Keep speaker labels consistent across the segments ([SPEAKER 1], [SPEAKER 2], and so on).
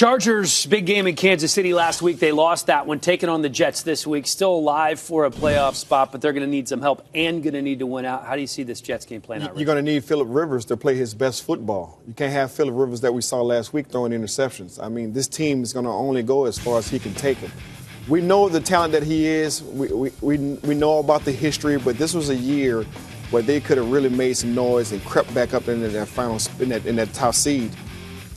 [SPEAKER 1] Chargers, big game in Kansas City last week. They lost that one, taking on the Jets this week. Still alive for a playoff spot, but they're going to need some help and going to need to win out. How do you see this Jets game playing out?
[SPEAKER 2] You're going to need Philip Rivers to play his best football. You can't have Philip Rivers that we saw last week throwing interceptions. I mean, this team is going to only go as far as he can take it. We know the talent that he is. We, we, we, we know about the history, but this was a year where they could have really made some noise and crept back up into that final in that, in that top seed.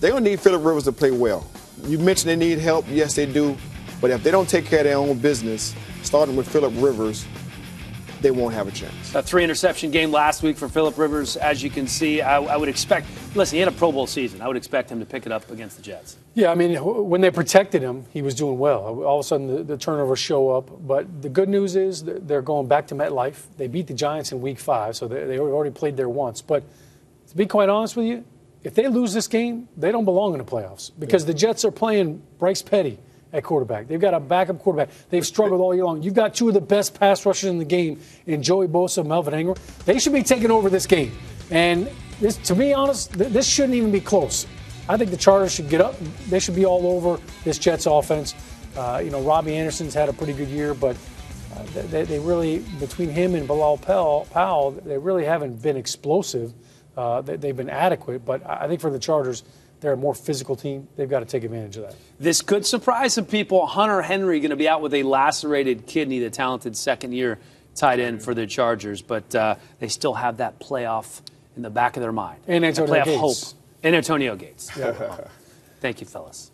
[SPEAKER 2] They're going to need Philip Rivers to play well. You mentioned they need help. Yes, they do. But if they don't take care of their own business, starting with Philip Rivers, they won't have a chance.
[SPEAKER 1] A three interception game last week for Philip Rivers. As you can see, I, I, would expect. Listen, he had a Pro Bowl season. I would expect him to pick it up against the Jets.
[SPEAKER 3] Yeah, I mean, when they protected him, he was doing well. All of a sudden, the, the turnovers show up. But the good news is they're going back to MetLife. They beat the Giants in Week Five, so they, they already played there once. But to be quite honest with you, if they lose this game, they don't belong in the playoffs because the Jets are playing Bryce Petty at quarterback. They've got a backup quarterback. They've struggled all year long. You've got two of the best pass rushers in the game in Joey Bosa and Melvin Ingram. They should be taking over this game. And this, to be honest, this shouldn't even be close. I think the Chargers should get up. They should be all over this Jets offense. Uh, you know, Robbie Anderson's had a pretty good year, but uh, they, they, really, between him and Bilal Powell, they really haven't been explosive. Uh, they've been adequate, but I think for the Chargers, they're a more physical team. They've got to take advantage of that.
[SPEAKER 1] This could surprise some people. Hunter Henry going to be out with a lacerated kidney, the talented second year tight end for the Chargers, but uh, they still have that playoff in the back of their mind.
[SPEAKER 3] And Antonio
[SPEAKER 1] playoff
[SPEAKER 3] Gates.
[SPEAKER 1] hope. And Antonio Gates. Yeah. Thank you, fellas.